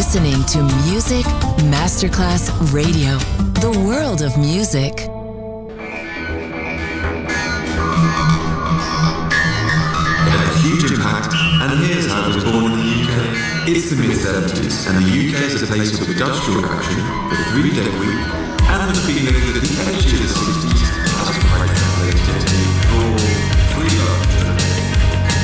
listening to Music Masterclass Radio, the world of music. A huge impact, and here's how it was born in the UK. It's the mid-70s, and the UK is a place with industrial action, the three-day week, and the feeling that the edge of the 60s has quite translated free love.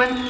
when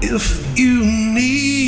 If you need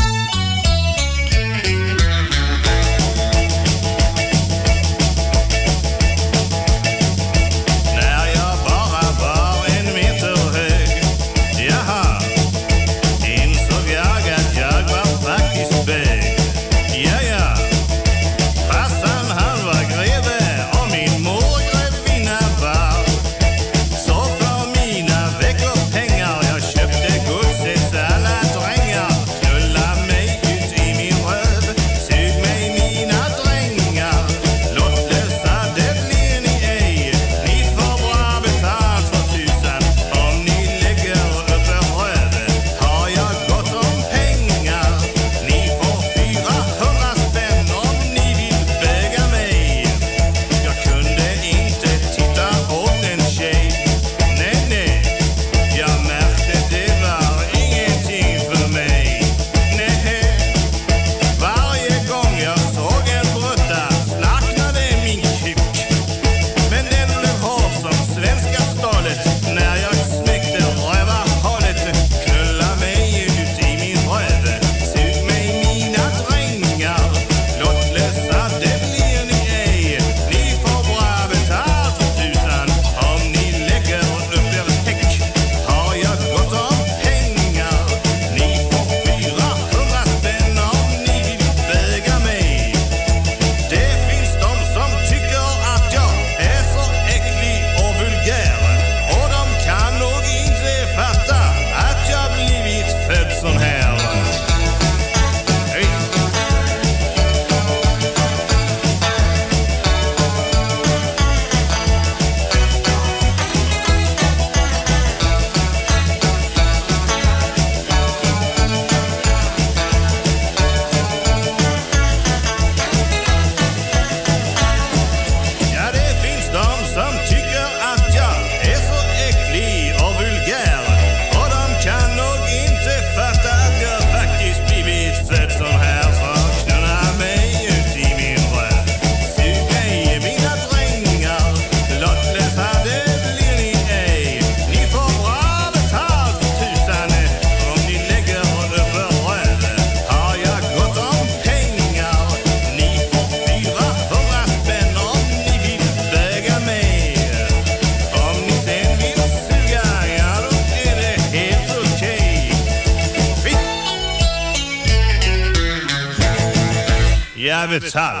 Universal.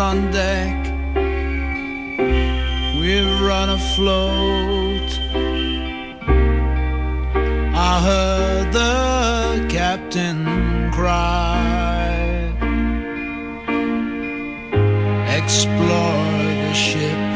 on deck. We've run afloat. I heard the captain cry. Explore the ship.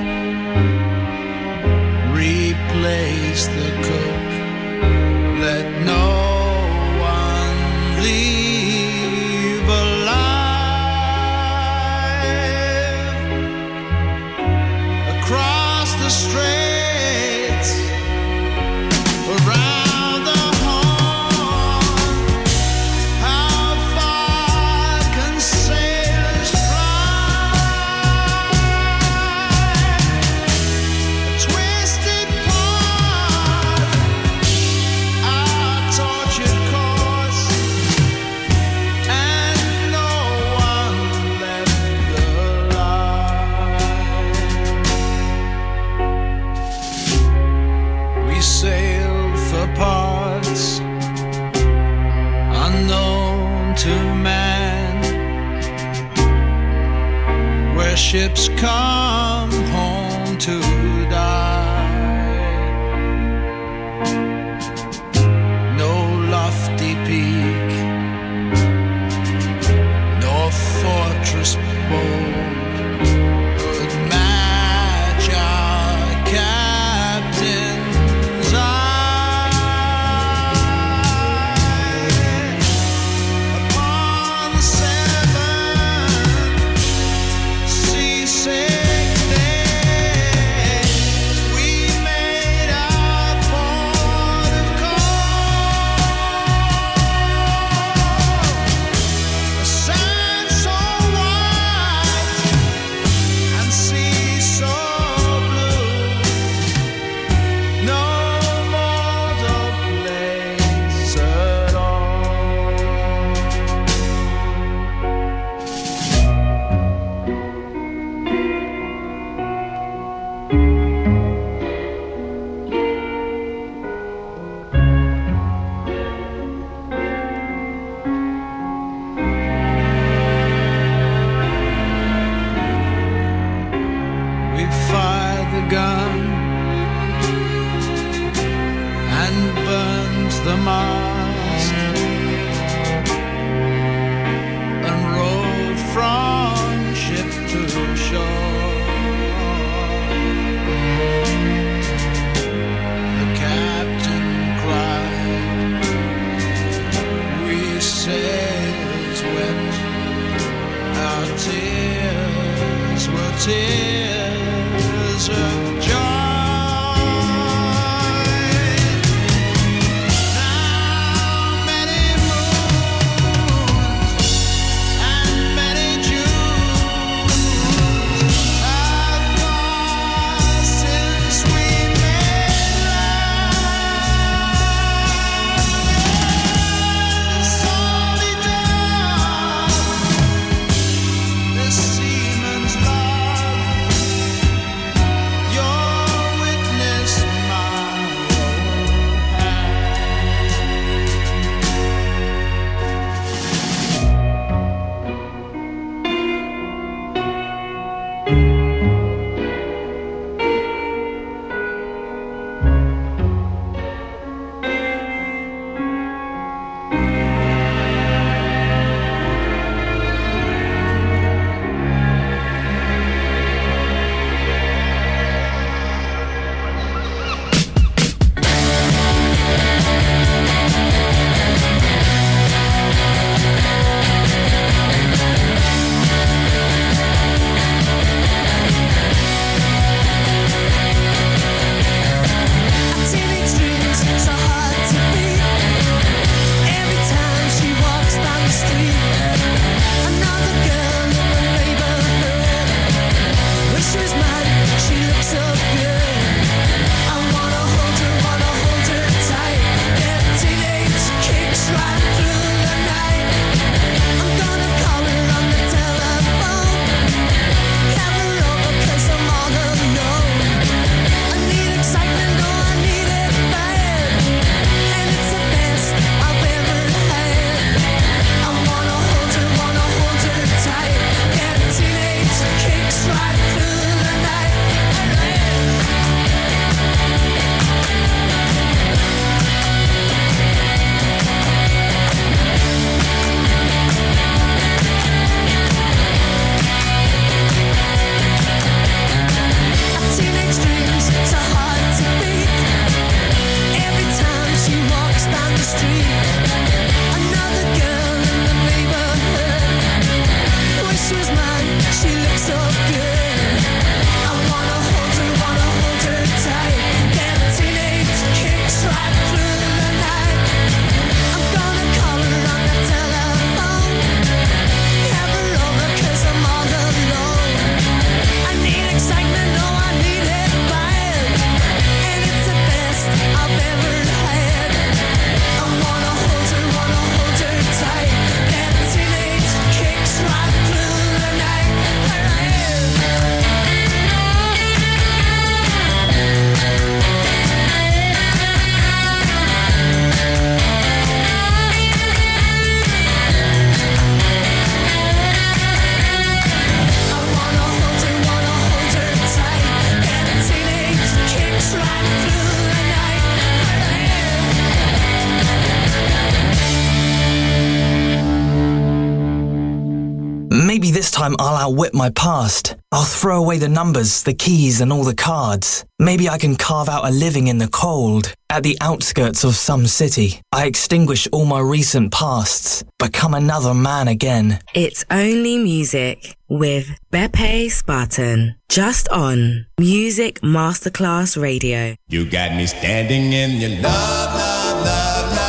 Time I'll outwit my past. I'll throw away the numbers, the keys, and all the cards. Maybe I can carve out a living in the cold, at the outskirts of some city. I extinguish all my recent pasts, become another man again. It's only music with Beppe Spatten. Just on Music Masterclass Radio. You got me standing in your love, love, love, love,